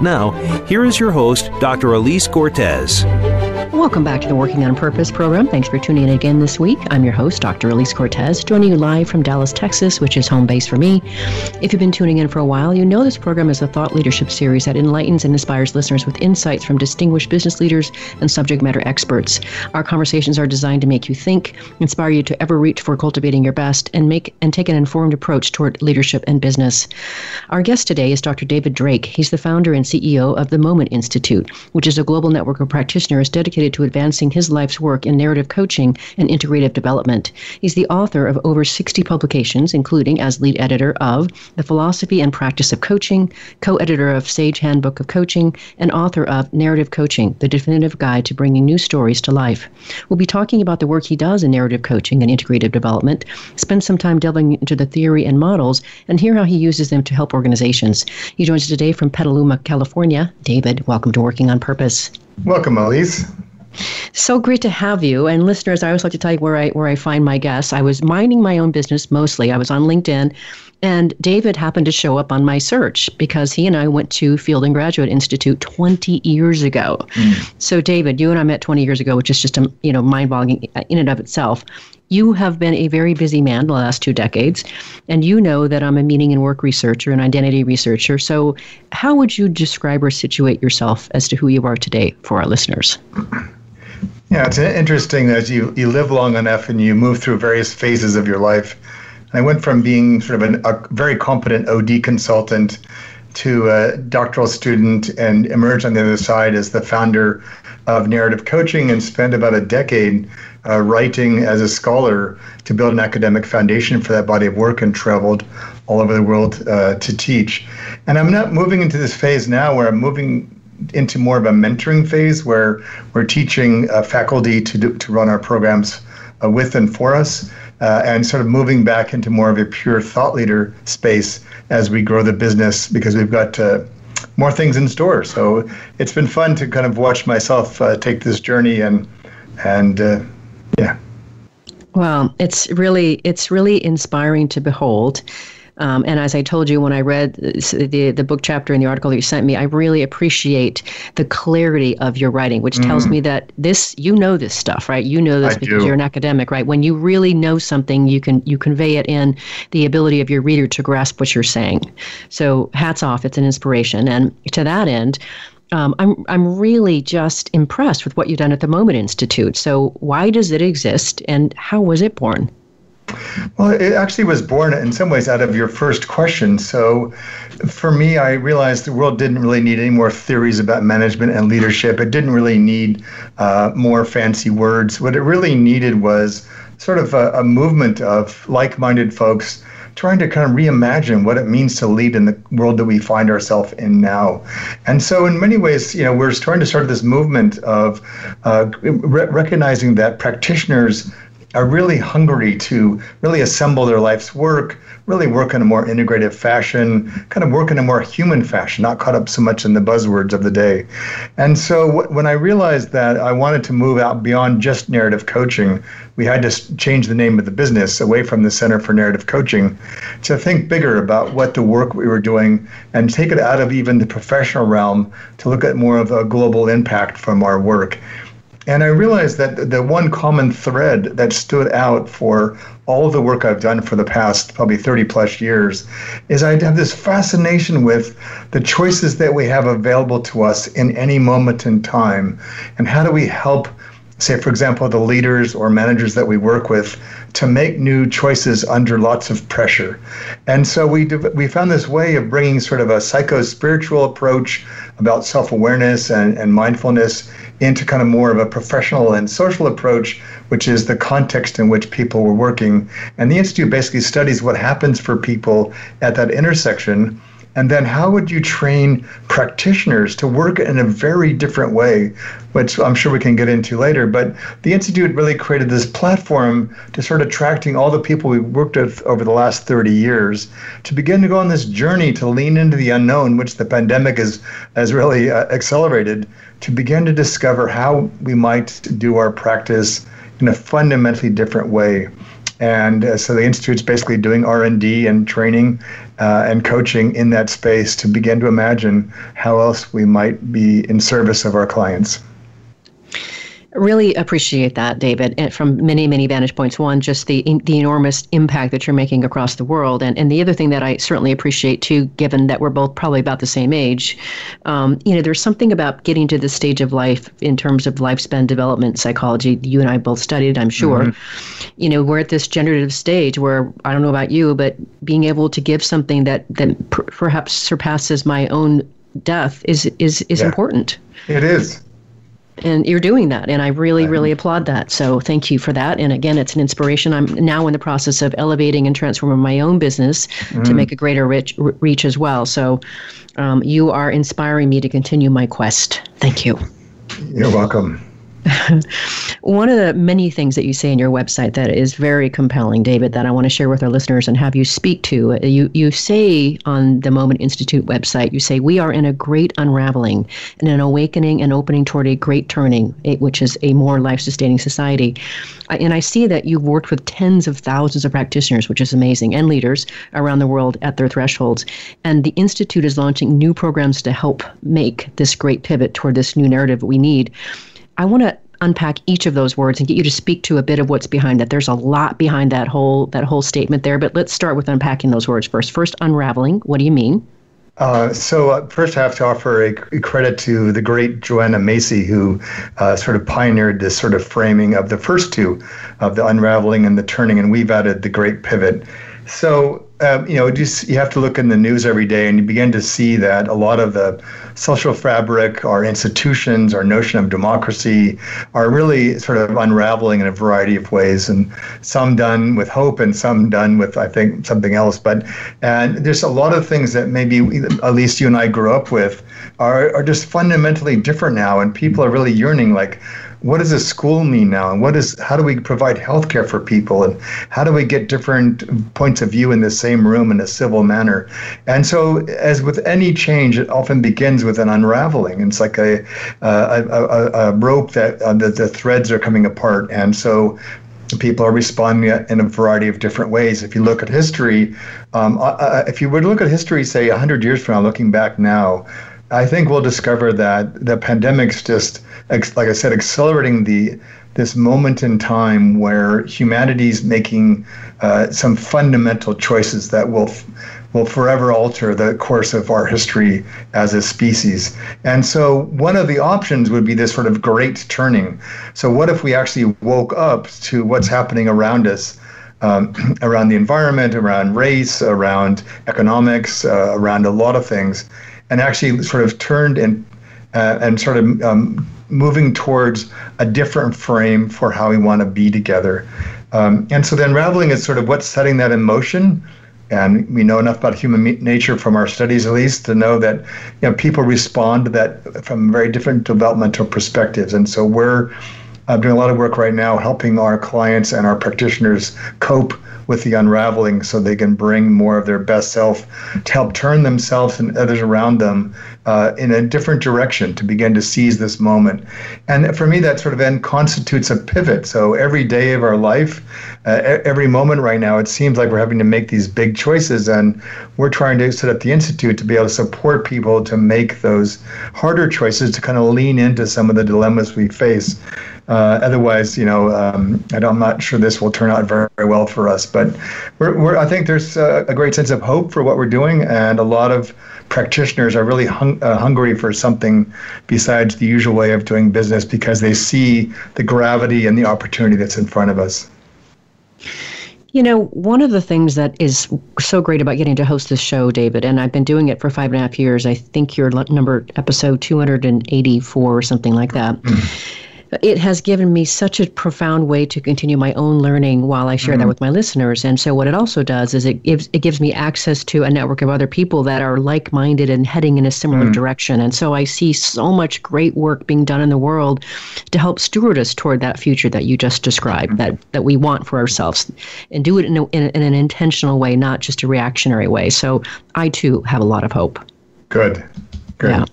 Now, here is your host, Dr. Elise Cortes. Welcome back to the Working on Purpose program. Thanks for tuning in again this week. I'm your host, Dr. Elise Cortes, joining you live from Dallas, Texas, which is home base for me. If you've been tuning in for a while, you know this program is a thought leadership series that enlightens and inspires listeners with insights from distinguished business leaders and subject matter experts. Our conversations are designed to make you think, inspire you to ever reach for cultivating your best, and make and take an informed approach toward leadership and business. Our guest today is Dr. David Drake. He's the founder and CEO of the Moment Institute, which is a global network of practitioners dedicated to advancing his life's work in narrative coaching and integrative development. He's the author of over 60 publications, including as lead editor of The Philosophy and Practice of Coaching, co editor of Sage Handbook of Coaching, and author of Narrative Coaching, the definitive guide to bringing new stories to life. We'll be talking about the work he does in narrative coaching and integrative development, spend some time delving into the theory and models, and hear how he uses them to help organizations. He joins us today from Petaluma, California. David, welcome to Working on Purpose. Welcome, Elise. So great to have you. And listeners, I always like to tell you where I where I find my guests. I was minding my own business mostly. I was on LinkedIn and David happened to show up on my search because he and I went to Fielding Graduate Institute 20 years ago. Mm. So David, you and I met 20 years ago, which is just a, you know mind-boggling in and of itself. You have been a very busy man the last two decades, and you know that I'm a meaning and work researcher and identity researcher. So, how would you describe or situate yourself as to who you are today for our listeners? Yeah, it's interesting as you, you live long enough and you move through various phases of your life. I went from being sort of an, a very competent OD consultant to a doctoral student and emerged on the other side as the founder of narrative coaching and spent about a decade uh, writing as a scholar to build an academic foundation for that body of work and traveled all over the world uh, to teach. And I'm not moving into this phase now where I'm moving into more of a mentoring phase where we're teaching uh, faculty to do, to run our programs uh, with and for us, uh, and sort of moving back into more of a pure thought leader space as we grow the business because we've got uh, more things in store. So it's been fun to kind of watch myself uh, take this journey and and uh, yeah. Well, it's really it's really inspiring to behold. Um, and as I told you when I read the the book chapter in the article that you sent me, I really appreciate the clarity of your writing, which mm. tells me that this you know this stuff, right? You know this I because do. you're an academic, right? When you really know something, you can you convey it in the ability of your reader to grasp what you're saying. So hats off, it's an inspiration. And to that end, um, I'm I'm really just impressed with what you've done at the Moment Institute. So why does it exist, and how was it born? Well, it actually was born in some ways out of your first question. So, for me, I realized the world didn't really need any more theories about management and leadership. It didn't really need uh, more fancy words. What it really needed was sort of a, a movement of like minded folks trying to kind of reimagine what it means to lead in the world that we find ourselves in now. And so, in many ways, you know, we're starting to start this movement of uh, re- recognizing that practitioners are really hungry to really assemble their life's work, really work in a more integrative fashion, kind of work in a more human fashion, not caught up so much in the buzzwords of the day. And so when I realized that I wanted to move out beyond just narrative coaching, we had to change the name of the business away from the Center for Narrative Coaching to think bigger about what the work we were doing and take it out of even the professional realm to look at more of a global impact from our work. And I realized that the one common thread that stood out for all the work I've done for the past probably 30 plus years is I have this fascination with the choices that we have available to us in any moment in time. And how do we help, say, for example, the leaders or managers that we work with to make new choices under lots of pressure? And so we, we found this way of bringing sort of a psycho spiritual approach about self awareness and, and mindfulness into kind of more of a professional and social approach, which is the context in which people were working. And the Institute basically studies what happens for people at that intersection And then how would you train practitioners to work in a very different way, which I'm sure we can get into later. But the Institute really created this platform to start attracting all the people we've worked with over the last 30 years to begin to go on this journey to lean into the unknown, which the pandemic has, has really uh, accelerated, to begin to discover how we might do our practice in a fundamentally different way and uh, so the institute's basically doing r&d and training uh, and coaching in that space to begin to imagine how else we might be in service of our clients Really appreciate that, David, and from many, many vantage points. One, just the the enormous impact that you're making across the world, and and the other thing that I certainly appreciate too, given that we're both probably about the same age, um, you know, there's something about getting to this stage of life in terms of lifespan development psychology. You and I both studied, I'm sure. Mm-hmm. You know, we're at this generative stage where I don't know about you, but being able to give something that that per- perhaps surpasses my own death is is is yeah. important. It is and you're doing that and i really really applaud that. So thank you for that. And again it's an inspiration. I'm now in the process of elevating and transforming my own business mm. to make a greater reach, reach as well. So um, you are inspiring me to continue my quest. Thank you. You're welcome One of the many things that you say in your website that is very compelling, David, that I want to share with our listeners and have you speak to. You you say on the Moment Institute website, you say we are in a great unraveling and an awakening and opening toward a great turning, which is a more life-sustaining society. And I see that you've worked with tens of thousands of practitioners, which is amazing, and leaders around the world at their thresholds. And the institute is launching new programs to help make this great pivot toward this new narrative that we need. I want to unpack each of those words and get you to speak to a bit of what's behind that. There's a lot behind that whole that whole statement there, but let's start with unpacking those words first. First, unraveling. What do you mean? Uh, so uh, first, I have to offer a, a, credit to the great Joanna Macy, who uh, sort of pioneered this sort of framing of the first two, of the unraveling and the turning, and we've added the great pivot. So um, you know, just you have to look in the news every day, and you begin to see that a lot of the social fabric, our institutions, our notion of democracy, are really sort of unraveling in a variety of ways, and some done with hope, and some done with I think something else. But and there's a lot of things that maybe at least you and I grew up with are are just fundamentally different now, and people are really yearning like what does a school mean now? And what is how do we provide healthcare for people? And how do we get different points of view in the same room in a civil manner? And so as with any change it often begins with an unraveling. It's like a a, a, a rope that uh, the, the threads are coming apart. And so people are responding in a variety of different ways. If you look at history, um, uh, uh if you were to look at history, say 100 years from now, looking back now, I think we'll discover that the pandemic's just, like I said, accelerating the this moment in time where humanity's making uh, some fundamental choices that will will forever alter the course of our history as a species. And so one of the options would be this sort of great turning. So what if we actually woke up to what's happening around us? Um, around the environment, around race, around economics, uh, around a lot of things, and actually sort of turned and uh, and sort of um, moving towards a different frame for how we want to be together. Um, and so the unraveling is sort of what's setting that in motion. And we know enough about human nature from our studies, at least, to know that you know people respond to that from very different developmental perspectives. And so we're uh, doing a lot of work right now, helping our clients and our practitioners cope with the unraveling so they can bring more of their best self to help turn themselves and others around them uh, in a different direction to begin to seize this moment. And for me, that sort of end constitutes a pivot. So every day of our life, uh, every moment right now, it seems like we're having to make these big choices. And we're trying to set up the Institute to be able to support people to make those harder choices to kind of lean into some of the dilemmas we face. Uh, otherwise, you know, um, I'm not sure this will turn out very, very well for us. But we're, we're, I think there's a, a, great sense of hope for what we're doing, and a lot of practitioners are really hung, uh, hungry for something besides the usual way of doing business because they see the gravity and the opportunity that's in front of us. You know, one of the things that is so great about getting to host this show, David, and I've been doing it for five and a half years. I think you're number episode 284 or something like that. Mm-hmm it has given me such a profound way to continue my own learning while I share mm-hmm. that with my listeners. And so, what it also does is it gives it gives me access to a network of other people that are like minded and heading in a similar mm-hmm. direction. And so, I see so much great work being done in the world to help steward us toward that future that you just described, mm-hmm. that that we want for ourselves, and do it in, a, in, in an intentional way, not just a reactionary way. So, I too have a lot of hope. Good. Good. Yeah.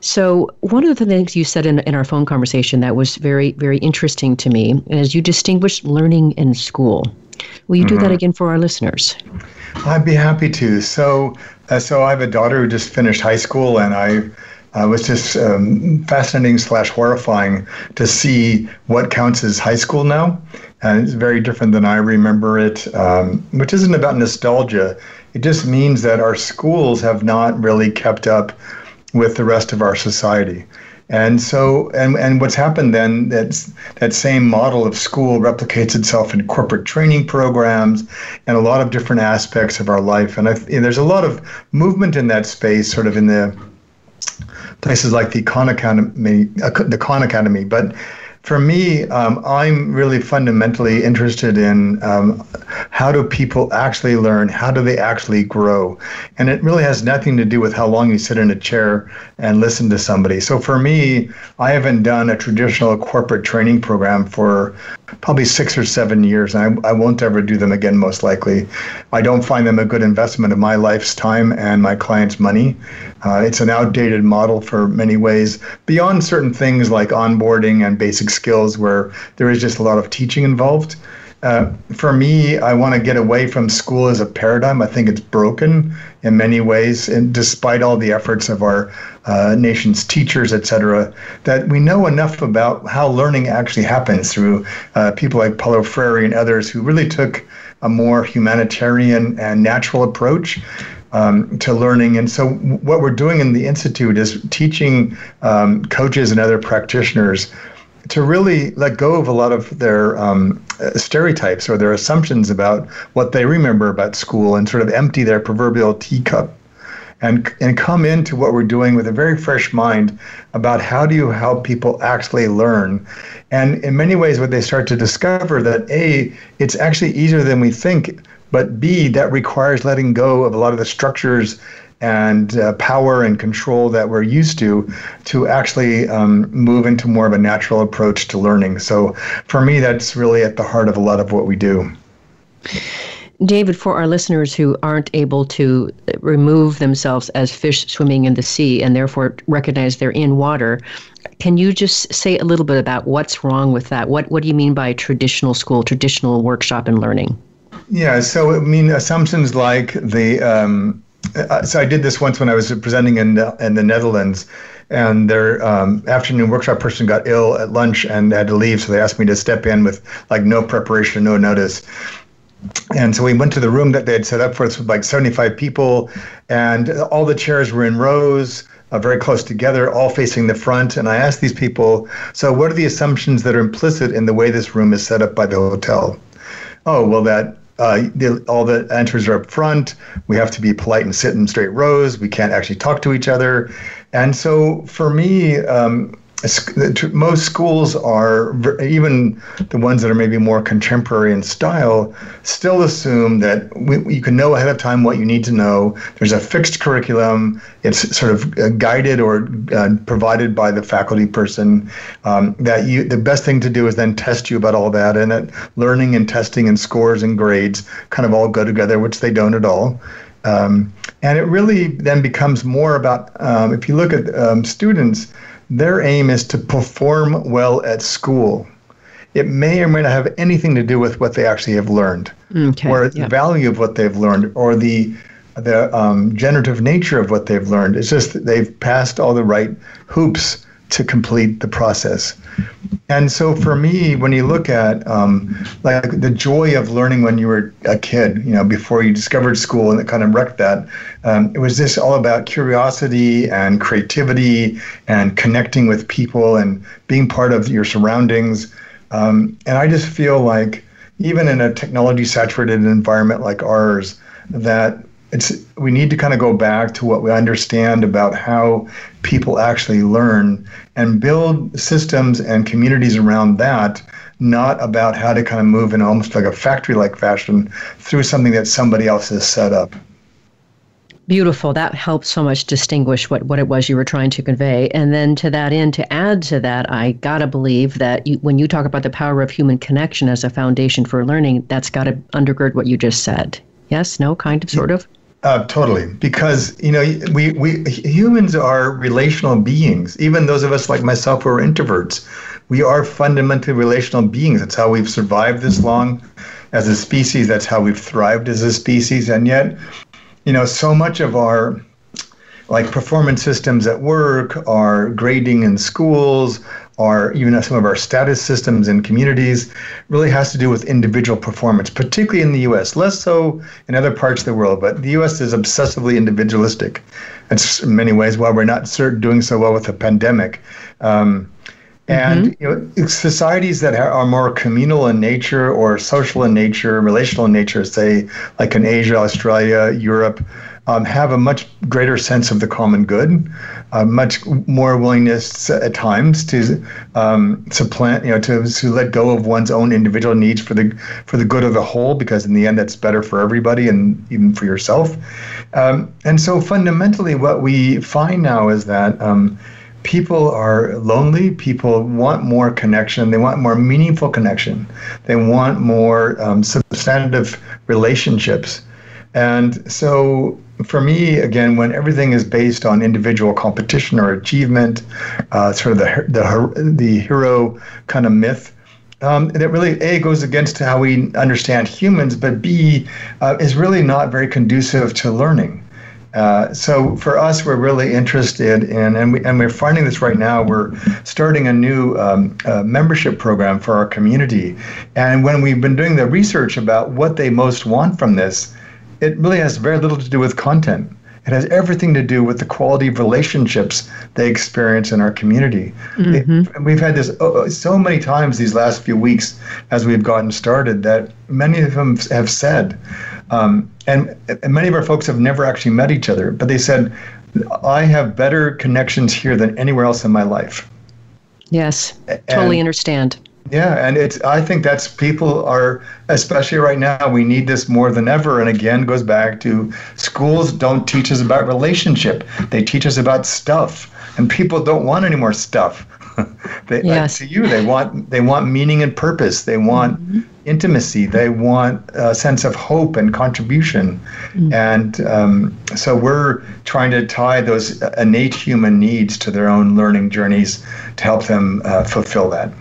So, one of the things you said in, in our phone conversation that was very, very interesting to me is you distinguished learning in school. Will you mm-hmm. do that mm-hmm. again for our listeners? I'd be happy to. So, uh, so I have a daughter who just finished high school, and I uh, was just um, fascinating slash horrifying to see what counts as high school now, and it's very different than I remember it. Um, which isn't about nostalgia; it just means that our schools have not really kept up with the rest of our society. And so, and, and what's happened then, that's, that same model of school replicates itself in corporate training programs and a lot of different aspects of our life. And, I, and there's a lot of movement in that space, sort of in the places like the Khan Academy, uh, the Khan Academy. But for me, um, I'm really fundamentally interested in um, how do people actually learn? How do they actually grow? And it really has nothing to do with how long you sit in a chair and listen to somebody. So for me, I haven't done a traditional corporate training program for probably six or seven years, and I, I won't ever do them again, most likely. I don't find them a good investment of my life's time and my clients' money. Uh, it's an outdated model for many ways, beyond certain things like onboarding and basic skills, where there is just a lot of teaching involved. Uh, for me, I want to get away from school as a paradigm. I think it's broken in many ways, and despite all the efforts of our uh, nation's teachers, et cetera, that we know enough about how learning actually happens through uh, people like Paulo Freire and others who really took a more humanitarian and natural approach um, to learning. And so, what we're doing in the Institute is teaching um, coaches and other practitioners to really let go of a lot of their um, stereotypes or their assumptions about what they remember about school and sort of empty their proverbial teacup and and come into what we're doing with a very fresh mind about how do you help people actually learn and in many ways what they start to discover that a it's actually easier than we think but B, that requires letting go of a lot of the structures and uh, power and control that we're used to to actually um, move into more of a natural approach to learning. So for me, that's really at the heart of a lot of what we do. David, for our listeners who aren't able to remove themselves as fish swimming in the sea and therefore recognize they're in water, can you just say a little bit about what's wrong with that? What What do you mean by traditional school, traditional workshop and learning? Yeah, so I mean, assumptions like the. Um, uh, so I did this once when I was presenting in the, in the Netherlands, and their um, afternoon workshop person got ill at lunch and had to leave, so they asked me to step in with like no preparation, no notice. And so we went to the room that they had set up for us with like 75 people, and all the chairs were in rows. Uh, very close together, all facing the front. And I asked these people, so what are the assumptions that are implicit in the way this room is set up by the hotel? Oh, well, that uh, the, all the answers are up front. We have to be polite and sit in straight rows. We can't actually talk to each other. And so for me, um, most schools are even the ones that are maybe more contemporary in style still assume that we, you can know ahead of time what you need to know. There's a fixed curriculum. It's sort of uh, guided or uh, provided by the faculty person um, that you the best thing to do is then test you about all that and that learning and testing and scores and grades kind of all go together which they don't at all. Um, and it really then becomes more about um, if you look at um, students their aim is to perform well at school. It may or may not have anything to do with what they actually have learned, okay. or the value of what they've learned, or the the um, generative nature of what they've learned. It's just that they've passed all the right hoops to complete the process. And so for me, when you look at um, like the joy of learning when you were a kid, you know, before you discovered school and it kind of wrecked that, um, it was this all about curiosity and creativity and connecting with people and being part of your surroundings. Um, and I just feel like even in a technology saturated environment like ours, that it's we need to kind of go back to what we understand about how people actually learn and build systems and communities around that not about how to kind of move in almost like a factory like fashion through something that somebody else has set up Beautiful. That helps so much distinguish what, what it was you were trying to convey. And then to that end, to add to that, I got to believe that you, when you talk about the power of human connection as a foundation for learning, that's got to undergird what you just said. Yes, no, kind of, sort of? Uh, totally, because you know we we humans are relational beings. Even those of us like myself who are introverts, we are fundamentally relational beings. That's how we've survived this long as a species. That's how we've thrived as a species. And yet, you know, so much of our like performance systems at work, our grading in schools, or even some of our status systems in communities really has to do with individual performance, particularly in the US, less so in other parts of the world. But the US is obsessively individualistic. It's in many ways why we're not doing so well with the pandemic. Um, and mm-hmm. you know, societies that are more communal in nature or social in nature, relational in nature, say like in Asia, Australia, Europe, um, have a much greater sense of the common good, uh, much more willingness at times to um, supplant, you know, to, to let go of one's own individual needs for the for the good of the whole, because in the end, that's better for everybody and even for yourself. Um, and so, fundamentally, what we find now is that um, people are lonely. People want more connection. They want more meaningful connection. They want more um, substantive relationships. And so, for me, again, when everything is based on individual competition or achievement, uh, sort of the the the hero kind of myth. Um, that really a goes against how we understand humans, but b uh, is really not very conducive to learning. Uh, so for us, we're really interested in, and, we, and we're finding this right now. We're starting a new um, uh, membership program for our community, and when we've been doing the research about what they most want from this, it really has very little to do with content. It has everything to do with the quality of relationships they experience in our community. Mm-hmm. we've had this oh, so many times these last few weeks as we've gotten started that many of them have said, um, and, and many of our folks have never actually met each other, but they said, I have better connections here than anywhere else in my life. Yes, totally and, understand. Yeah, and it's I think that's people are especially right now we need this more than ever and again goes back to schools don't teach us about relationship. They teach us about stuff and people don't want any more stuff. they, yes. Like to you, they want they want meaning and purpose. They want mm-hmm. intimacy. They want a sense of hope and contribution. Mm-hmm. And um, so we're trying to tie those innate human needs to their own learning journeys to help them uh, fulfill that.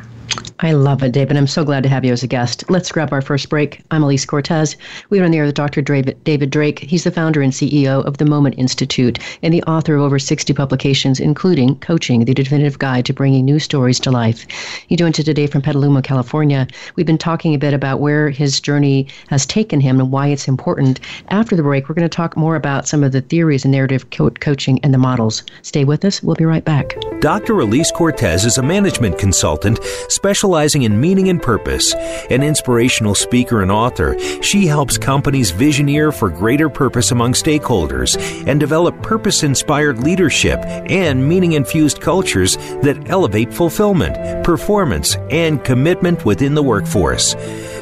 I love it, David. I'm so glad to have you as a guest. Let's grab our first break. I'm Elise Cortes. We are on the air with Dr. David Drake. He's the founder and CEO of the Moment Institute and the author of over 60 publications, including Coaching, the Definitive Guide to Bringing New Stories to Life. He joins us today from Petaluma, California. We've been talking a bit about where his journey has taken him and why it's important. After the break, we're going to talk more about some of the theories and narrative co- coaching and the models. Stay with us. We'll be right back. Dr. Elise Cortes is a management consultant special specializing in meaning and purpose. An inspirational speaker and author, she helps companies visioneer for greater purpose among stakeholders and develop purpose inspired leadership and meaning infused cultures that elevate fulfillment, performance, and commitment within the workforce.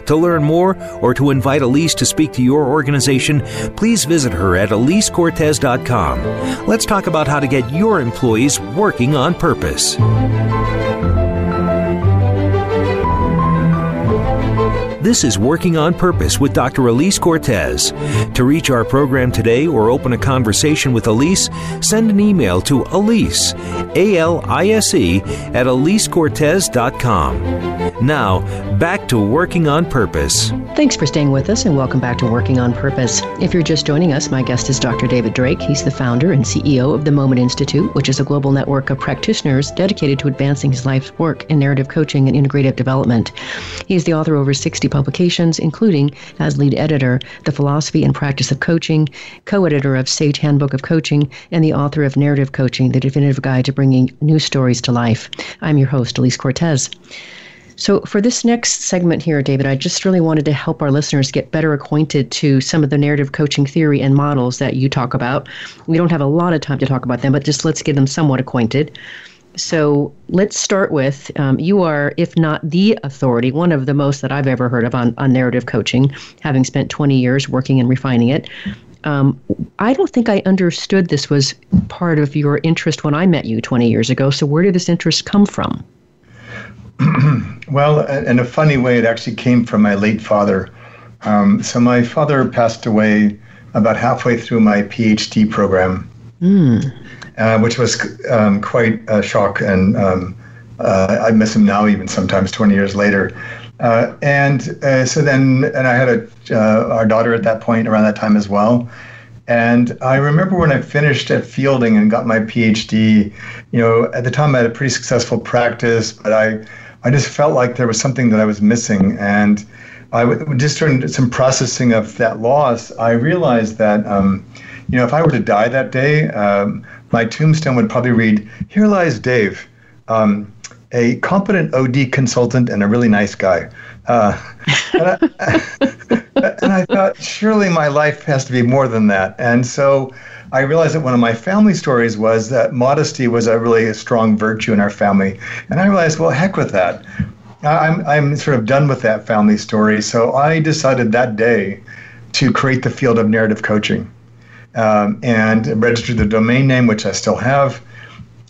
To learn more or to invite Elise to speak to your organization, please visit her at elisecortes.com. Let's talk about how to get your employees working on purpose. This is Working on Purpose with Dr. Elise Cortes. To reach our program today or open a conversation with Elise, send an email to Elise, A L I S E, at EliseCortes.com. Now, back to Working on Purpose. Thanks for staying with us and welcome back to Working on Purpose. If you're just joining us, my guest is Dr. David Drake. He's the founder and CEO of the Moment Institute, which is a global network of practitioners dedicated to advancing his life's work in narrative coaching and integrative development. He is the author of over 60 publications, including, as lead editor, The Philosophy and Practice of Coaching, co editor of Sage Handbook of Coaching, and the author of Narrative Coaching, The Definitive Guide to Bringing New Stories to Life. I'm your host, Elise Cortes. So, for this next segment here, David, I just really wanted to help our listeners get better acquainted to some of the narrative coaching theory and models that you talk about. We don't have a lot of time to talk about them, but just let's get them somewhat acquainted. So, let's start with um, you are, if not the authority, one of the most that I've ever heard of on, on narrative coaching, having spent 20 years working and refining it. Um, I don't think I understood this was part of your interest when I met you 20 years ago. So, where did this interest come from? well, in a funny way, it actually came from my late father. Um, so my father passed away about halfway through my PhD program, mm. uh, which was um, quite a shock. And um, uh, I miss him now, even sometimes 20 years later. Uh, and uh, so then, and I had a, uh, our daughter at that point around that time as well. And I remember when I finished at Fielding and got my PhD, you know, at the time I had a pretty successful practice, but I I just felt like there was something that I was missing. And I just during some processing of that loss, I realized that, um, you know, if I were to die that day, um, my tombstone would probably read, Here lies Dave, um, a competent OD consultant and a really nice guy. Uh, and, I, and I thought, surely my life has to be more than that. And so I realized that one of my family stories was that modesty was a really strong virtue in our family. And I realized, well, heck with that. I'm, I'm sort of done with that family story. So I decided that day to create the field of narrative coaching um, and registered the domain name, which I still have.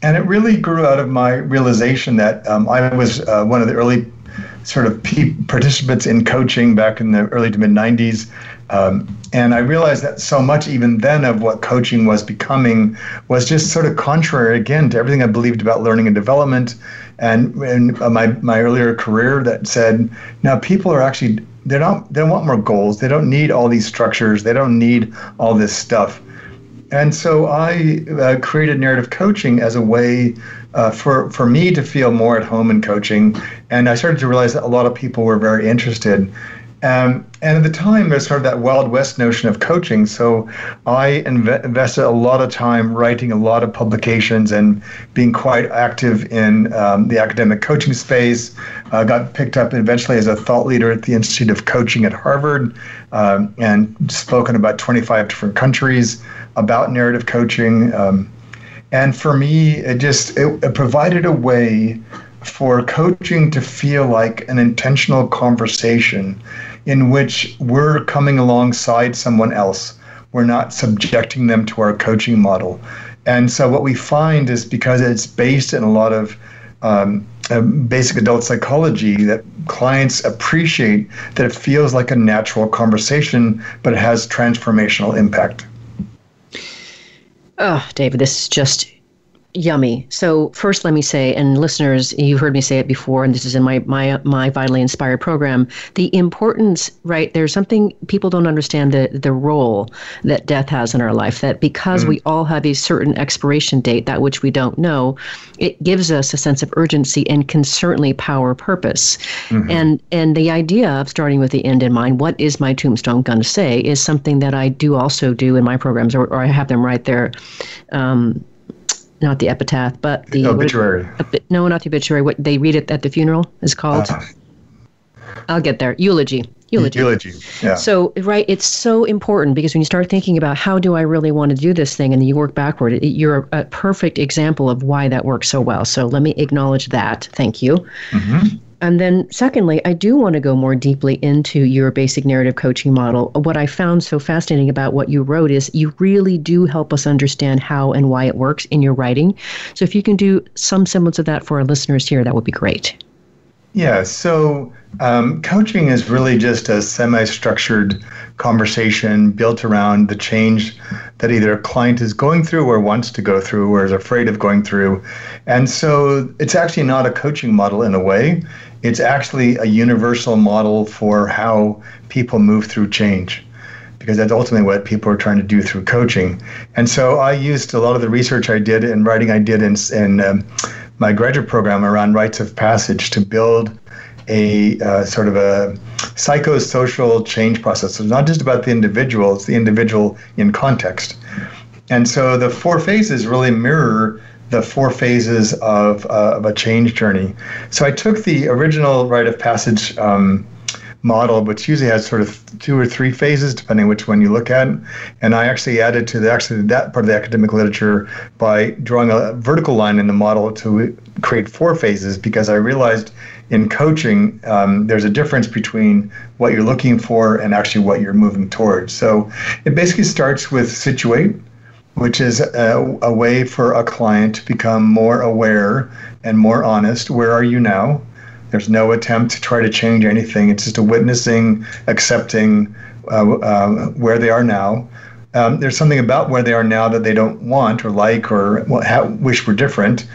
And it really grew out of my realization that um, I was uh, one of the early sort of participants in coaching back in the early to mid 90s. Um, and I realized that so much, even then, of what coaching was becoming was just sort of contrary again to everything I believed about learning and development, and in my my earlier career that said, now people are actually they don't want more goals, they don't need all these structures, they don't need all this stuff, and so I uh, created narrative coaching as a way uh, for for me to feel more at home in coaching, and I started to realize that a lot of people were very interested. Um, and at the time, there's sort of that Wild West notion of coaching. So I inv- invested a lot of time writing a lot of publications and being quite active in um, the academic coaching space. Uh, got picked up eventually as a thought leader at the Institute of Coaching at Harvard um, and spoken about 25 different countries about narrative coaching. Um, and for me, it just it, it provided a way for coaching to feel like an intentional conversation in which we're coming alongside someone else. We're not subjecting them to our coaching model. And so what we find is because it's based in a lot of um, uh, basic adult psychology that clients appreciate that it feels like a natural conversation, but it has transformational impact. Oh, David, this is just yummy. So first, let me say, and listeners, you've heard me say it before, and this is in my my my vitally inspired program. The importance, right? There's something people don't understand the the role that death has in our life. That because mm we all have a certain expiration date, that which we don't know, it gives us a sense of urgency and can certainly power purpose. Mm-hmm. And and the idea of starting with the end in mind, what is my tombstone going to say, is something that I do also do in my programs, or, or I have them right there. Um, not the epitaph, but the obituary. It, no, not the obituary. What they read it at the funeral is called. Uh, I'll get there. Eulogy. Eulogy. Eulogy. Yeah. So right, it's so important because when you start thinking about how do I really want to do this thing, and you work backward, it, you're a, a, perfect example of why that works so well. So let me acknowledge that. Thank you. Mm-hmm. And then, secondly, I do want to go more deeply into your basic narrative coaching model. What I found so fascinating about what you wrote is you really do help us understand how and why it works in your writing. So, if you can do some semblance of that for our listeners here, that would be great. Yeah, so um, coaching is really just a semi structured conversation built around the change that either a client is going through or wants to go through or is afraid of going through. And so it's actually not a coaching model in a way it's actually a universal model for how people move through change because that's ultimately what people are trying to do through coaching. And so I used a lot of the research I did and writing I did in, in um, my graduate program around rites of passage to build a uh, sort of a psychosocial change process. So it's not just about the individual, it's the individual in context. And so the four phases really mirror the four phases of, uh, of a change journey. So I took the original rite of passage um, model, which usually has sort of two or three phases, depending which one you look at. And I actually added to the actually that part of the academic literature by drawing a vertical line in the model to create four phases because I realized in coaching um, there's a difference between what you're looking for and actually what you're moving towards. So it basically starts with situate which is a, a, way for a client to become more aware and more honest. Where are you now? There's no attempt to try to change anything. It's just a witnessing, accepting uh, uh, where they are now. Um, there's something about where they are now that they don't want or like or wish were different.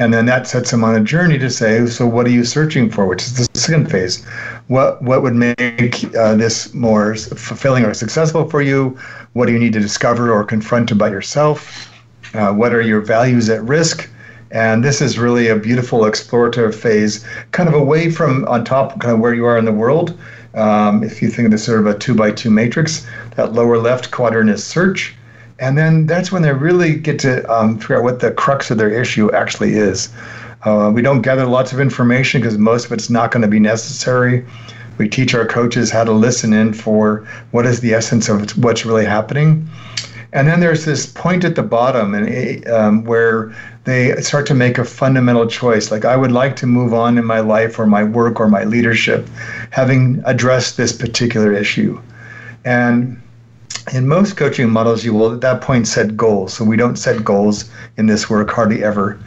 And then that sets them on a journey to say, so what are you searching for? Which is the second phase. What what would make uh, this more fulfilling or successful for you? What do you need to discover or confront about yourself? Uh, what are your values at risk? And this is really a beautiful explorative phase, kind of away from on top, kind of where you are in the world. Um, if you think of this sort of a two by two matrix, that lower left quadrant is search. And then that's when they really get to um, figure out what the crux of their issue actually is. Uh, we don't gather lots of information because most of it's not going to be necessary. We teach our coaches how to listen in for what is the essence of what's really happening. And then there's this point at the bottom, and um, where they start to make a fundamental choice. Like I would like to move on in my life, or my work, or my leadership, having addressed this particular issue. And in most coaching models, you will at that point set goals. So we don't set goals in this work hardly ever.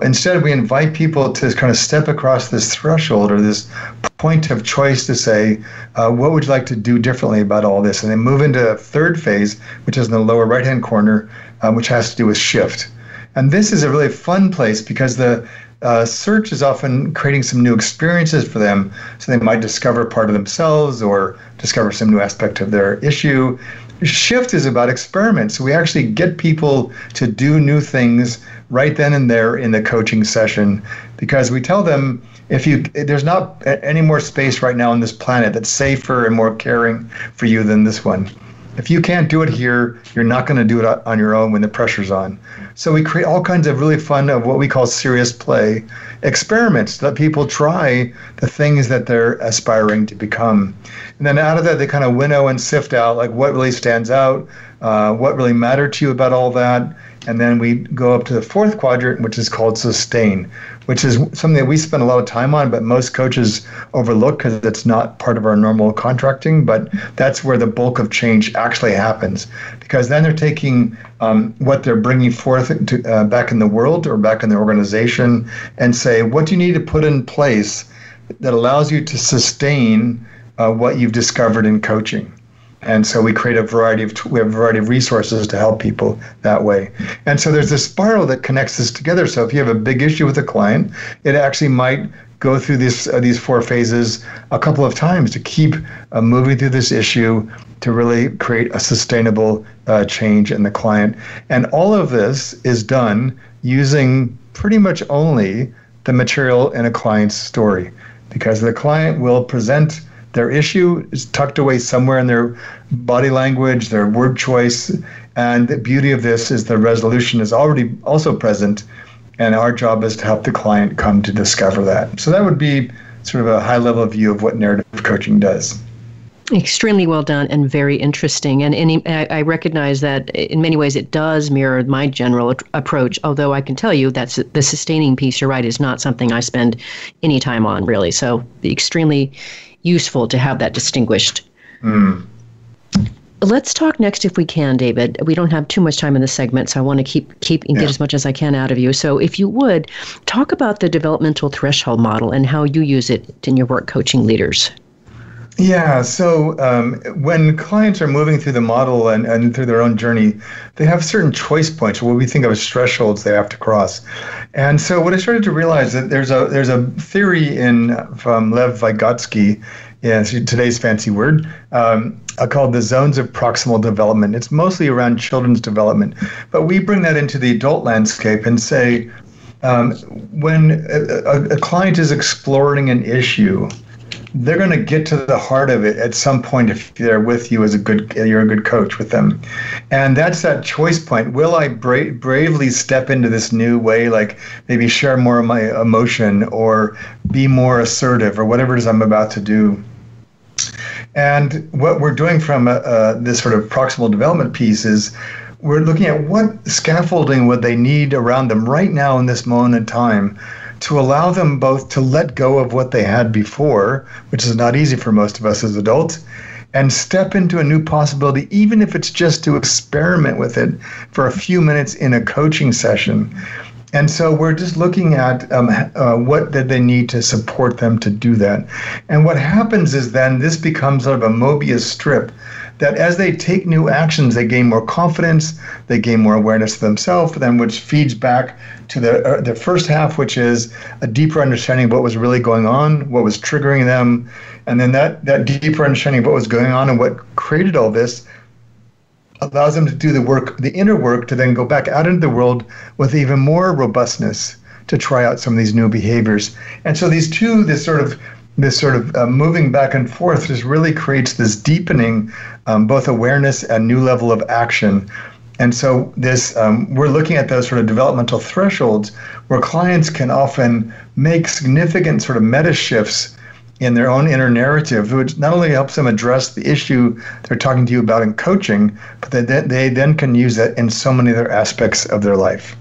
Instead, we invite people to kind of step across this threshold or this point of choice to say, uh, what would you like to do differently about all this? And then move into a third phase, which is in the lower right hand corner, uh, which has to do with shift. And this is a really fun place because the uh, search is often creating some new experiences for them. So they might discover part of themselves or discover some new aspect of their issue. Shift is about experiments. So we actually get people to do new things right then and there in the coaching session because we tell them if you there's not any more space right now on this planet that's safer and more caring for you than this one. If you can't do it here you're not going to do it on your own when the pressure's on. So we create all kinds of really fun of what we call serious play experiments let people try the things that they're aspiring to become. And then out of that they kind of winnow and sift out like what really stands out uh, what really mattered to you about all that and then we go up to the fourth quadrant, which is called sustain, which is something that we spend a lot of time on, but most coaches overlook because it's not part of our normal contracting. But that's where the bulk of change actually happens, because then they're taking um, what they're bringing forth to, uh, back in the world or back in the organization and say, what do you need to put in place that allows you to sustain uh, what you've discovered in coaching? And so we create a variety of we have a variety of resources to help people that way. And so there's this spiral that connects this together. So if you have a big issue with a client it actually might go through this uh, these four phases a couple of times to keep uh, moving through this issue to really create a sustainable uh, change in the client. And all of this is done using pretty much only the material in a client's story because the client will present their issue is tucked away somewhere in their body language, their word choice. And the beauty of this is the resolution is already also present. And our job is to help the client come to discover that. So that would be sort of a high level view of what narrative coaching does. Extremely well done and very interesting. And any, I recognize that in many ways it does mirror my general approach, although I can tell you that the sustaining piece, you're right, is not something I spend any time on, really. So the extremely useful to have that distinguished. Mm. Let's talk next, if we can, David. We don't have too much time in this segment, so I want to keep keep and get yeah. as much as I can out of you. So, if you would talk about the developmental threshold model and how you use it in your work coaching leaders. Yeah. So um, when clients are moving through the model and, and through their own journey, they have certain choice points, what we think of as thresholds they have to cross. And so what I started to realize that there's a there's a theory in from Lev Vygotsky, yeah, today's fancy word, um, uh, called the zones of proximal development. It's mostly around children's development, but we bring that into the adult landscape and say um, when a, a, a client is exploring an issue they're going to get to the heart of it at some point if they're with you as a good you're a good coach with them. And that's that choice point. Will i bra- bravely step into this new way like maybe share more of my emotion or be more assertive or whatever it is i'm about to do? And what we're doing from uh, uh, this sort of proximal development piece is we're looking at what scaffolding would they need around them right now in this moment in time to allow them both to let go of what they had before, which is not easy for most of us as adults, and step into a new possibility, even if it's just to experiment with it for a few minutes in a coaching session. And so we're just looking at um, uh, what did they need to support them to do that. And what happens is then this becomes sort of a Mobius strip that as they take new actions, they gain more confidence, they gain more awareness of themselves, then which feeds back to the uh, the first half, which is a deeper understanding of what was really going on, what was triggering them, and then that that deeper understanding of what was going on and what created all this allows them to do the work, the inner work, to then go back out into the world with even more robustness to try out some of these new behaviors. And so these two, this sort of this sort of uh, moving back and forth just really creates this deepening um, both awareness and new level of action and so this um, we're looking at those sort of developmental thresholds where clients can often make significant sort of meta shifts in their own inner narrative, which not only helps them address the issue they're talking to you about in coaching, but they, they then can use that in so many other aspects of their life.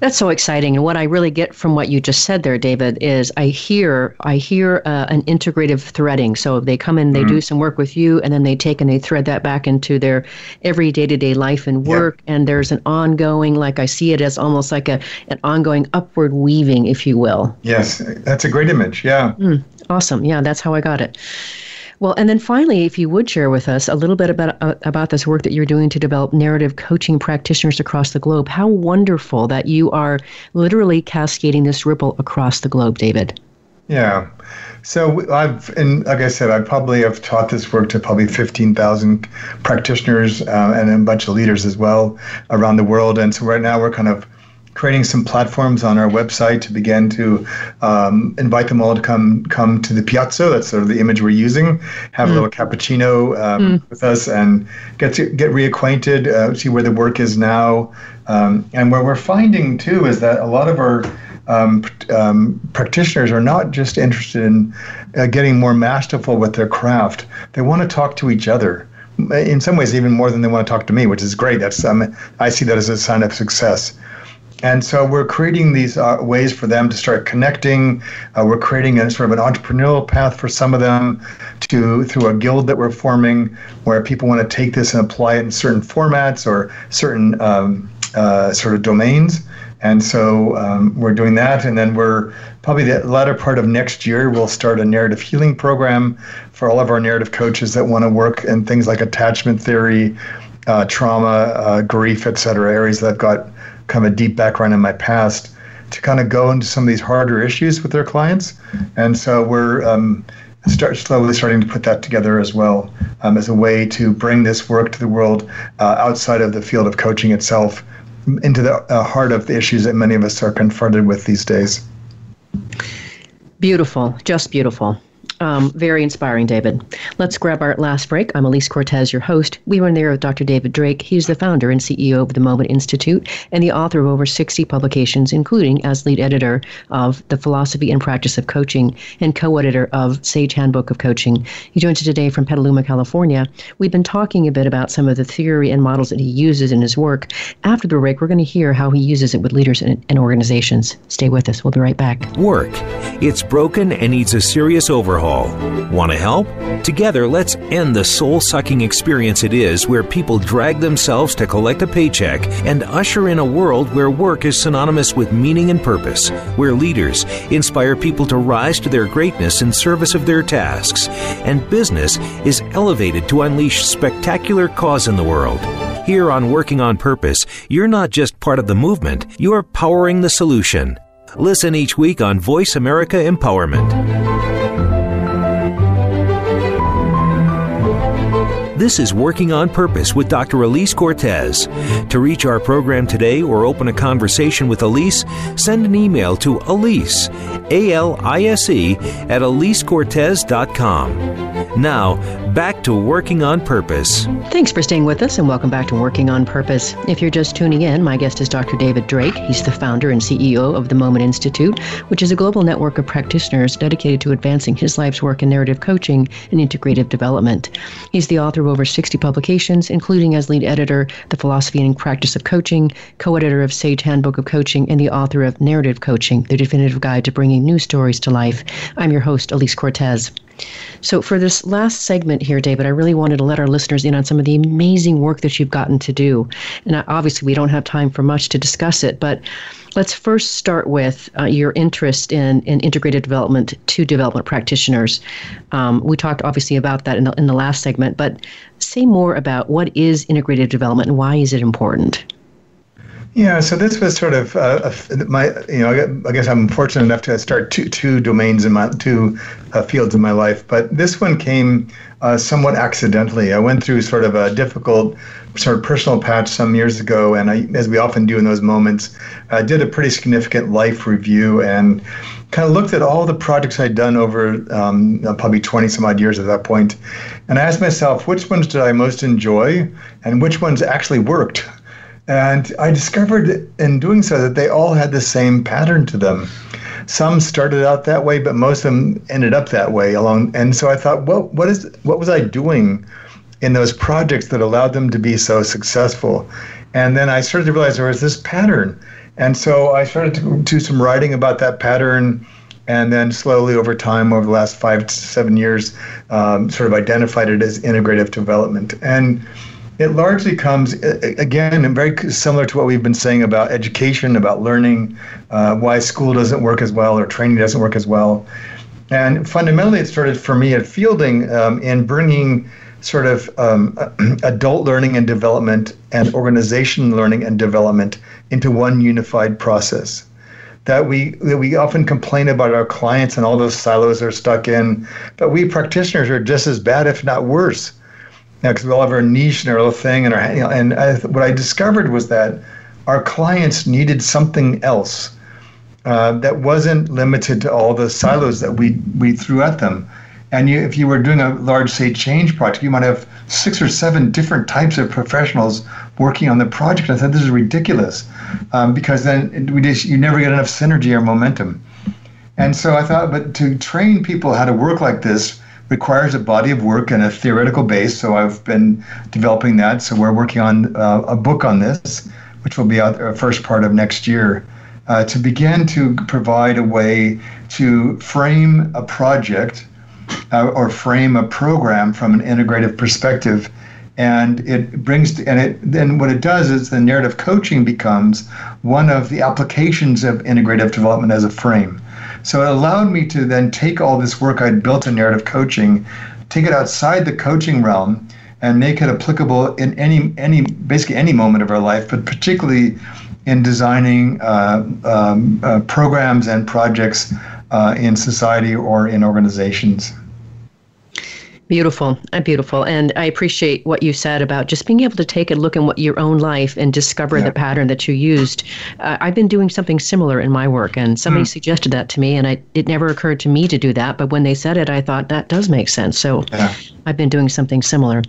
That's so exciting. And what I really get from what you just said there, David, is I hear I hear uh, an integrative threading. So they come in, they mm-hmm. do some work with you, and then they take and they thread that back into their every day to day life and work. And there's an ongoing, like I see it as almost like a an ongoing upward weaving, if you will. Yes, that's a great image. Yeah. Mm, awesome. Yeah, that's how I got it. Well, and then finally, if you would share with us a little bit about uh, about this work that you're doing to develop narrative coaching practitioners across the globe. How wonderful that you are literally cascading this ripple across the globe, David. Yeah. So I've, and like I said, I probably have taught this work to probably 15,000 practitioners uh, and a bunch of leaders as well around the world. And so right now we're kind of creating some platforms on our website to begin to um, invite them all to come come to the piazza. That's sort of the image we're using. Have mm. a little cappuccino um, mm. with us and get to get reacquainted, uh, see where the work is now. Um, and what we're finding too is that a lot of our um, um, practitioners are not just interested in uh, getting more masterful with their craft. They want to talk to each other. In some ways, even more than they want to talk to me, which is great. That's um, I see that as a sign of success. And so we're creating these uh, ways for them to start connecting. Uh, we're creating a sort of an entrepreneurial path for some of them to through a guild that we're forming, where people want to take this and apply it in certain formats or certain um, uh, sort of domains. And so um, we're doing that, and then we're probably the latter part of next year we'll start a narrative healing program for all of our narrative coaches that want to work in things like attachment theory, uh, trauma, uh, grief, et cetera, areas that got kind of a deep background in my past to kind of go into some of these harder issues with their clients. And so we're um, start slowly starting to put that together as well um, as a way to bring this work to the world uh, outside of the field of coaching itself into the uh, heart of the issues that many of us are confronted with these days. Beautiful, just beautiful. Um, very inspiring, David. Let's grab our last break. I'm Alise Cortez, your host. We were in there with Dr. David Drake. He's the founder and CEO of the Moment Institute and the author of over 60 publications, including as lead editor of The Philosophy and Practice of Coaching and co editor of Sage Handbook of Coaching. He joins us today from Petaluma, California. We've been talking a bit about some of the theory and models that he uses in his work. After the break, we're going to hear how he uses it with leaders and, and organizations. Stay with us. We'll be right back. Work. It's broken and needs a serious overhaul Want to help? Together, let's end the soul sucking experience it is where people drag themselves to collect a paycheck and usher in a world where work is synonymous with meaning and purpose, where leaders inspire people to rise to their greatness in service of their tasks, and business is elevated to unleash spectacular cause in the world. Here on Working on Purpose, you're not just part of the movement, you're powering the solution. Listen each week on Voice America Empowerment. This is Working on Purpose with Dr. Alise Cortez. To reach our program today or open a conversation with Alise, send an email to Alise, A L I S E, at AliseCortes.com. Now, back to Working on Purpose. Thanks for staying with us and welcome back to Working on Purpose. If you're just tuning in, my guest is Dr. David Drake. He's the founder and CEO of the Moment Institute, which is a global network of practitioners dedicated to advancing his life's work in narrative coaching and integrative development. He's the author of over 60 publications, including as lead editor, The Philosophy and Practice of Coaching, co editor of Sage Handbook of Coaching, and the author of Narrative Coaching, the definitive guide to bringing new stories to life. I'm your host, Alise Cortez. So, for this last segment here, David, I really wanted to let our listeners in on some of the amazing work that you've gotten to do. And obviously, we don't have time for much to discuss it, but let's first start with uh, your interest in, in integrated development to development practitioners. Um, we talked obviously about that in the, in the last segment, but say more about what is integrated development and why is it important? Yeah, so this was sort of uh, my, you know, I guess I'm fortunate enough to start two two domains in my two uh, fields in my life, but this one came uh, somewhat accidentally. I went through sort of a difficult sort of personal patch some years ago, and I, as we often do in those moments, I did a pretty significant life review and kind of looked at all the projects I'd done over um, probably 20 some odd years at that point, and I asked myself which ones did I most enjoy and which ones actually worked. And I discovered in doing so that they all had the same pattern to them. Some started out that way, but most of them ended up that way along. And so I thought, well, what is what was I doing in those projects that allowed them to be so successful? And then I started to realize there was this pattern. And so I started to do some writing about that pattern and then slowly over time over the last five to seven years um, sort of identified it as integrative development and it largely comes, again, very similar to what we've been saying about education, about learning, uh, why school doesn't work as well or training doesn't work as well. And fundamentally, it started for me at Fielding um, in bringing sort of um, adult learning and development and organization learning and development into one unified process. That we that we often complain about our clients and all those silos they're stuck in, but we practitioners are just as bad, if not worse because we all have our niche and our little thing. And our, you know, and I, what I discovered was that our clients needed something else uh, that wasn't limited to all the silos that we we threw at them. And you, if you were doing a large, say, change project, you might have six or seven different types of professionals working on the project. I said, this is ridiculous, um, because then we just you never get enough synergy or momentum. And so I thought, but to train people how to work like this requires a body of work and a theoretical base. So I've been developing that. So we're working on uh, a book on this, which will be out uh, first part of next year, uh, to begin to provide a way to frame a project uh, or frame a program from an integrative perspective. And it brings, and it then what it does is the narrative coaching becomes one of the applications of integrative development as a frame. So it allowed me to then take all this work I'd built in narrative coaching, take it outside the coaching realm, and make it applicable in any any basically any moment of our life, but particularly in designing uh, um, uh, programs and projects uh, in society or in organizations. Beautiful, uh, beautiful, and I appreciate what you said about just being able to take a look in what your own life and discover yeah. the pattern that you used. Uh, I've been doing something similar in my work, and somebody mm. suggested that to me, and I, it never occurred to me to do that. But when they said it, I thought that does make sense. So yeah. I've been doing something similar.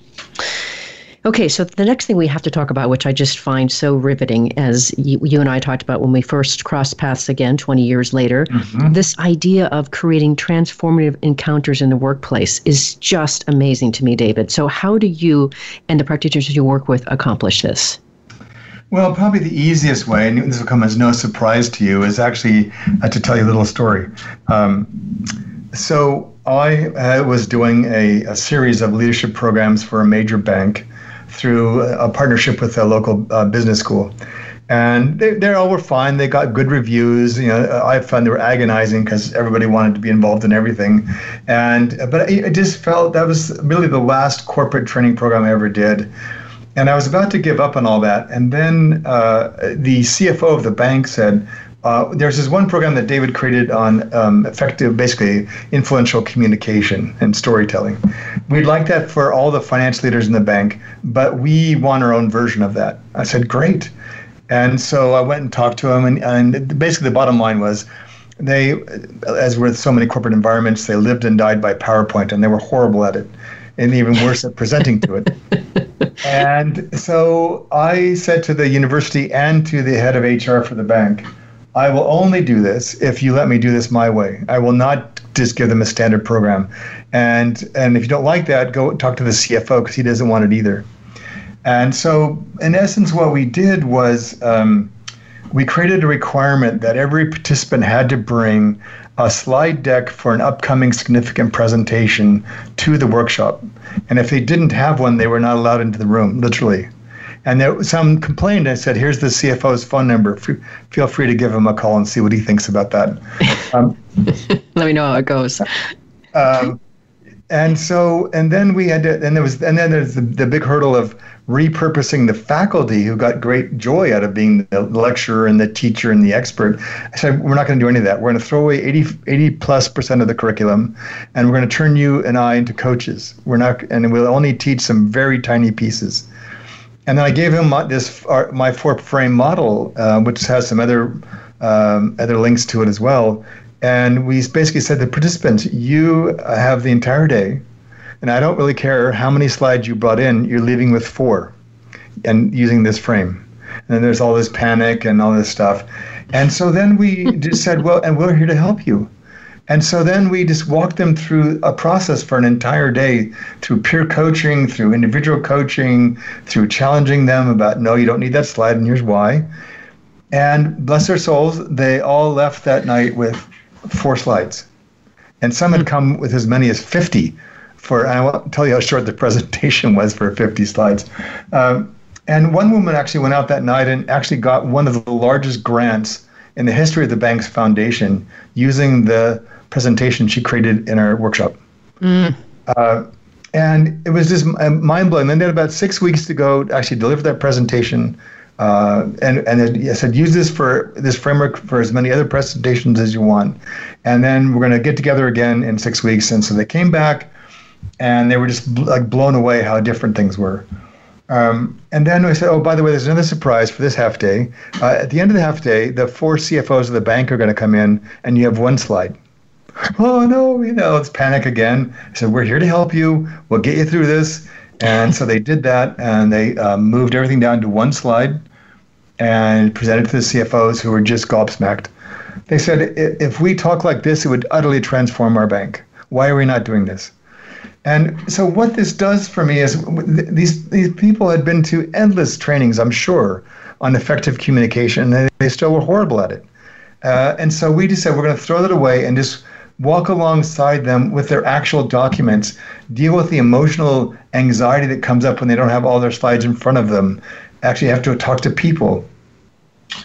Okay, so the next thing we have to talk about, which I just find so riveting, as you, you and I talked about when we first crossed paths again 20 years later, mm-hmm. this idea of creating transformative encounters in the workplace is just amazing to me, David. So, how do you and the practitioners you work with accomplish this? Well, probably the easiest way, and this will come as no surprise to you, is actually uh, to tell you a little story. Um, so, I uh, was doing a, a, series of leadership programs for a major bank through a partnership with a local uh, business school. And they, they all were fine. They got good reviews. You know, I found they were agonizing because everybody wanted to be involved in everything. And but I, just felt that was really the last corporate training program I ever did. And I was about to give up on all that. And then uh, the CFO of the bank said, uh, there's this one program that David created on um, effective, basically influential communication and storytelling. We'd like that for all the finance leaders in the bank, but we want our own version of that. I said, great. And so I went and talked to him, and, and basically the bottom line was they, as with so many corporate environments, they lived and died by PowerPoint, and they were horrible at it, and even worse at presenting to it. and so I said to the university and to the head of HR for the bank, I will only do this if you let me do this my way. I will not just give them a standard program. And and if you don't like that, go talk to the CFO because he doesn't want it either. And so, in essence, what we did was um, we created a requirement that every participant had to bring a slide deck for an upcoming significant presentation to the workshop. And if they didn't have one, they were not allowed into the room, literally. And there some complained. I said, "Here's the CFO's phone number. F- feel free to give him a call and see what he thinks about that." Um, Let me know how it goes. Um, and so, and then we had to, and there was, and then there's the, the big hurdle of repurposing the faculty who got great joy out of being the lecturer and the teacher and the expert. I said, we're not going to do any of that. We're going to throw away 80, 80 plus percent of the curriculum and we're going to turn you and I into coaches. We're not, and we'll only teach some very tiny pieces. And then I gave him this my four frame model, uh, which has some other um, other links to it as well. And we basically said to participants, you have the entire day, and I don't really care how many slides you brought in. You're leaving with four, and using this frame. And then there's all this panic and all this stuff. And so then we just said, well, and we're here to help you. And so then we just walked them through a process for an entire day through peer coaching, through individual coaching, through challenging them about, no, you don't need that slide, and here's why. And bless their souls, they all left that night with four slides. And some had come with as many as 50 for, I won't tell you how short the presentation was for 50 slides. Um, and one woman actually went out that night and actually got one of the largest grants in the history of the bank's foundation using the presentation she created in our workshop. Mm. Uh, and it was just mind blowing. Then they had about six weeks to go to actually deliver that presentation. Uh, and and I said, use this for this framework for as many other presentations as you want. And then we're going to get together again in six weeks. And so they came back, and they were just bl- like blown away how different things were. Um, and then I said, oh, by the way, there's another surprise for this half day. Uh, at the end of the half day, the four CFOs of the bank are going to come in, and you have one slide oh no, you know, it's panic again. I said, we're here to help you. We'll get you through this. And so they did that, and they uh, moved everything down to one slide and presented to the CFOs who were just gobsmacked. They said, if we talk like this, it would utterly transform our bank. Why are we not doing this? And so what this does for me is these these people had been to endless trainings, I'm sure, on effective communication, and they still were horrible at it. Uh, and so we just said we're going to throw that away and just walk alongside them with their actual documents, deal with the emotional anxiety that comes up when they don't have all their slides in front of them, actually have to talk to people.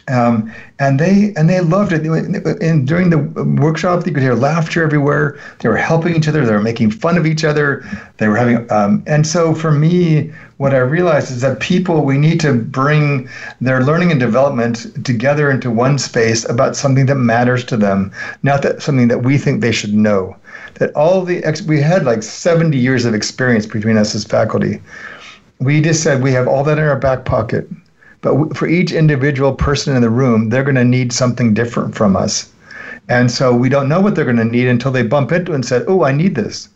Um, and they and they loved it. And during the workshop, you could hear laughter everywhere. They were helping each other. They were making fun of each other. They were having. Um, and so for me, what I realized is that people we need to bring their learning and development together into one space about something that matters to them, not that something that we think they should know. That all the ex- we had like 70 years of experience between us as faculty. We just said we have all that in our back pocket but for each individual person in the room, they're going to need something different from us. And so we don't know what they're going to need until they bump into it and say, Oh, I need this,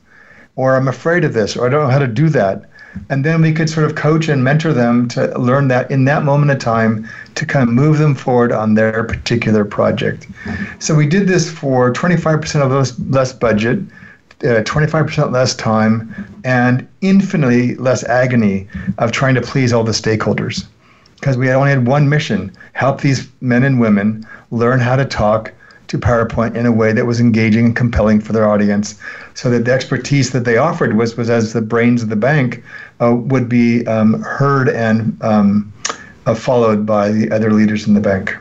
or I'm afraid of this, or I don't know how to do that. And then we could sort of coach and mentor them to learn that in that moment of time to kind of move them forward on their particular project. So we did this for 25% of less, less budget, uh, 25% less time, and infinitely less agony of trying to please all the stakeholders because we only had one mission help these men and women learn how to talk to PowerPoint in a way that was engaging and compelling for their audience, so that the expertise that they offered was, was as the brains of the bank uh, would be um, heard and um, uh, followed by the other leaders in the bank.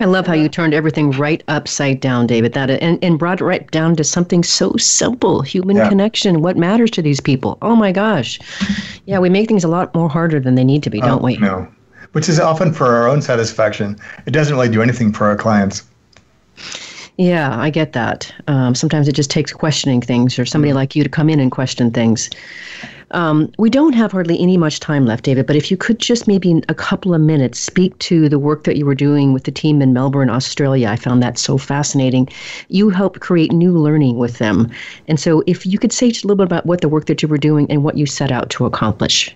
I love how you turned everything right upside down, David. That and, and brought it right down to something so simple: human yeah. connection. What matters to these people? Oh my gosh, yeah, we make things a lot more harder than they need to be, don't oh, we? No. Which is often for our own satisfaction. It doesn't really do anything for our clients. Yeah, I get that. Um, sometimes it just takes questioning things or somebody mm-hmm. like you to come in and question things. Um, we don't have hardly any much time left, David, but if you could just maybe a couple of minutes speak to the work that you were doing with the team in Melbourne, Australia. I found that so fascinating. You helped create new learning with them. And so if you could say just a little bit about what the work that you were doing and what you set out to accomplish.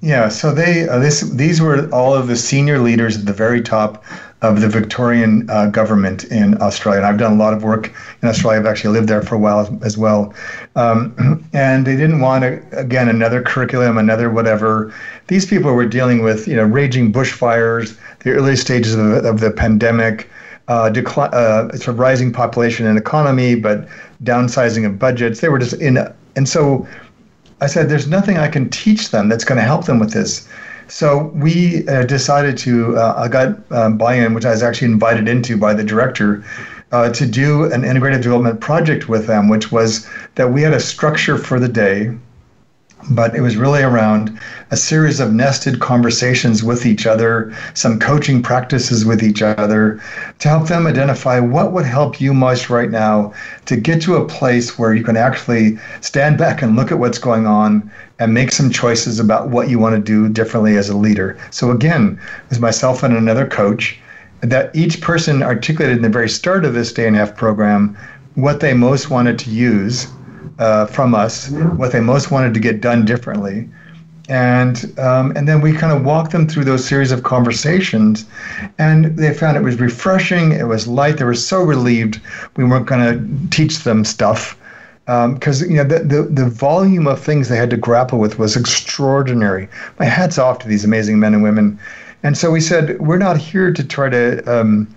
Yeah, so they uh, this these were all of the senior leaders at the very top of the Victorian uh, government in Australia. And I've done a lot of work in Australia. I've actually lived there for a while as, as well. Um, and they didn't want, to, again, another curriculum, another whatever. These people were dealing with, you know, raging bushfires, the early stages of, of the pandemic, uh, decli- uh, sort of rising population and economy, but downsizing of budgets. They were just in, and so I said, there's nothing I can teach them that's going to help them with this. So we uh, decided to, uh, I got um, buy in, which I was actually invited into by the director. Uh, to do an integrated development project with them, which was that we had a structure for the day but it was really around a series of nested conversations with each other, some coaching practices with each other to help them identify what would help you most right now to get to a place where you can actually stand back and look at what's going on and make some choices about what you want to do differently as a leader. So, again, it was myself and another coach that each person articulated in the very start of this day and a half program what they most wanted to use uh, from us what they most wanted to get done differently. And um, and then we kind of walked them through those series of conversations, and they found it was refreshing. It was light. They were so relieved we weren't going to teach them stuff because um, you know the, the the volume of things they had to grapple with was extraordinary. My hats off to these amazing men and women. And so we said we're not here to try to um,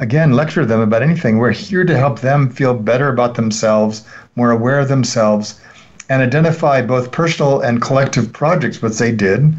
again lecture them about anything. We're here to help them feel better about themselves, more aware of themselves, and identify both personal and collective projects, which they did,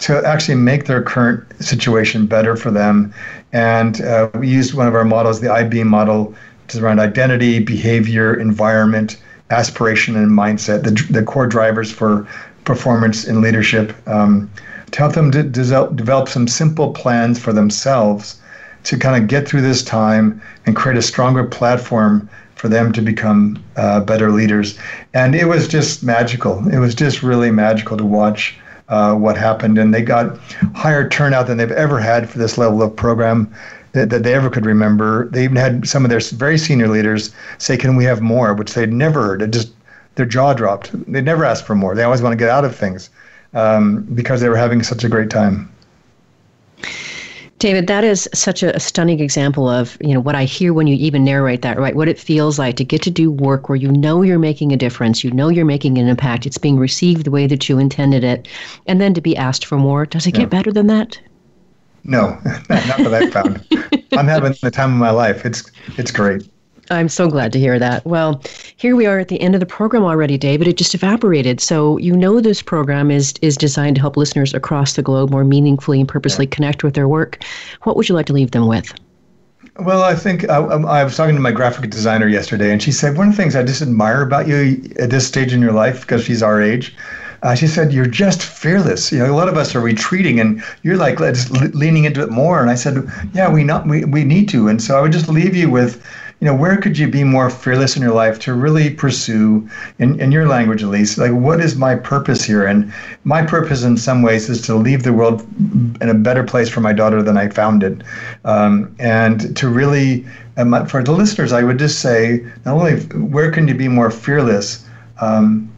to actually make their current situation better for them. And uh, we used one of our models, the IBEAM model, which is around identity, behavior, environment, aspiration, and mindset, the, the core drivers for performance in leadership, um, to help them to develop some simple plans for themselves to kind of get through this time and create a stronger platform for them to become uh, better leaders. And it was just magical. It was just really magical to watch uh, what happened. And they got higher turnout than they've ever had for this level of program that, that they ever could remember. They even had some of their very senior leaders say, Can we have more? which they'd never heard. It just their jaw dropped. They'd never asked for more. They always want to get out of things um, because they were having such a great time. David, that is such a, stunning example of you know what I hear when you even narrate that, right? What it feels like to get to do work where you know you're making a difference, you know you're making an impact, it's being received the way that you intended it, and then to be asked for more. Does it yeah. get better than that? No, not that I've found. I'm having the time of my life. It's it's great. I'm so glad to hear that. Well, here we are at the end of the program already, David. It just evaporated. So you know this program is is designed to help listeners across the globe more meaningfully and purposely yeah. connect with their work. What would you like to leave them with? Well, I think I, um, I, was talking to my graphic designer yesterday, and she said one of the things I just admire about you at this stage in your life, because she's our age, uh, she said, You're just fearless. You know, a lot of us are retreating and you're like just leaning into it more. And I said, Yeah, we not we, we need to. And so I would just leave you with you know, where could you be more fearless in your life to really pursue, in, in your language at least, like what is my purpose here? And my purpose in some ways is to leave the world in a better place for my daughter than I found it. Um, and to really, um, for the listeners, I would just say, not only where can you be more fearless, um,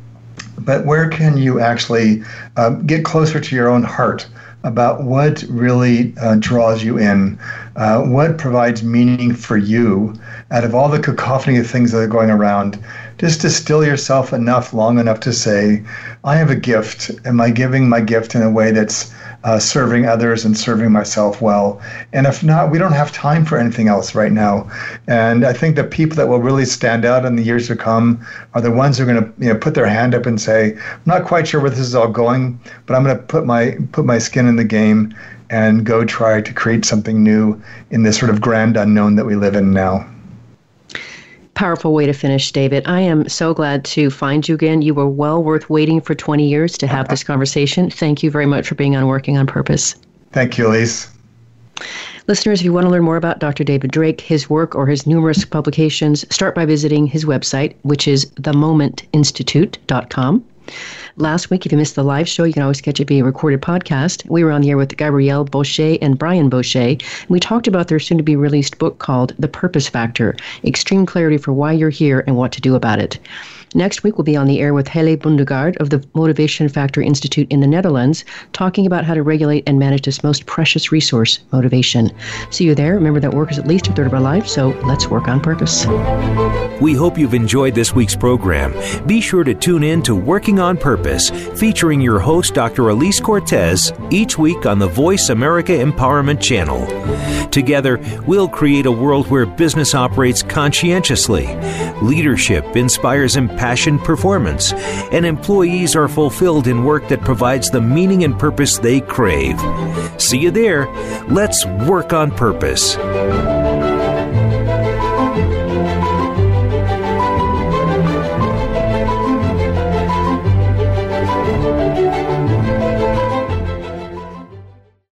but where can you actually uh, get closer to your own heart? About what really uh, draws you in, uh, what provides meaning for you out of all the cacophony of things that are going around. Just distill yourself enough, long enough to say, I have a gift. Am I giving my gift in a way that's uh, serving others and serving myself well. And if not, we don't have time for anything else right now. And I think the people that will really stand out in the years to come are the ones who are going to you know put their hand up and say, "I'm not quite sure where this is all going, but I'm going to put my put my skin in the game." And go try to create something new in this sort of grand unknown that we live in now powerful way to finish, David. I am so glad to find you again. You were well worth waiting for 20 years to have this conversation. Thank you very much for being on Working on Purpose. Thank you, Alise. Listeners, if you want to learn more about Dr. David Drake, his work, or his numerous publications, start by visiting his website, which is themomentinstitute.com. Last week, if you missed the live show, you can always catch it via recorded podcast. We were on the air with Gabrielle Bosché and Brian Bosché, and we talked about their soon to be released book called The Purpose Factor Extreme Clarity for Why You're Here and What to Do About It. Next week, we'll be on the air with Helle Bundgaard of the Motivation Factor Institute in the Netherlands, talking about how to regulate and manage this most precious resource, motivation. See you there. Remember that work is at least a third of our life, so let's work on purpose. We hope you've enjoyed this week's program. Be sure to tune in to Working on Purpose, featuring your host, Dr. Alise Cortez, each week on the Voice America Empowerment Channel. Together, we'll create a world where business operates conscientiously, leadership inspires impassioned performance, and employees are fulfilled in work that provides the meaning and purpose they crave. See you there. Let's work on purpose.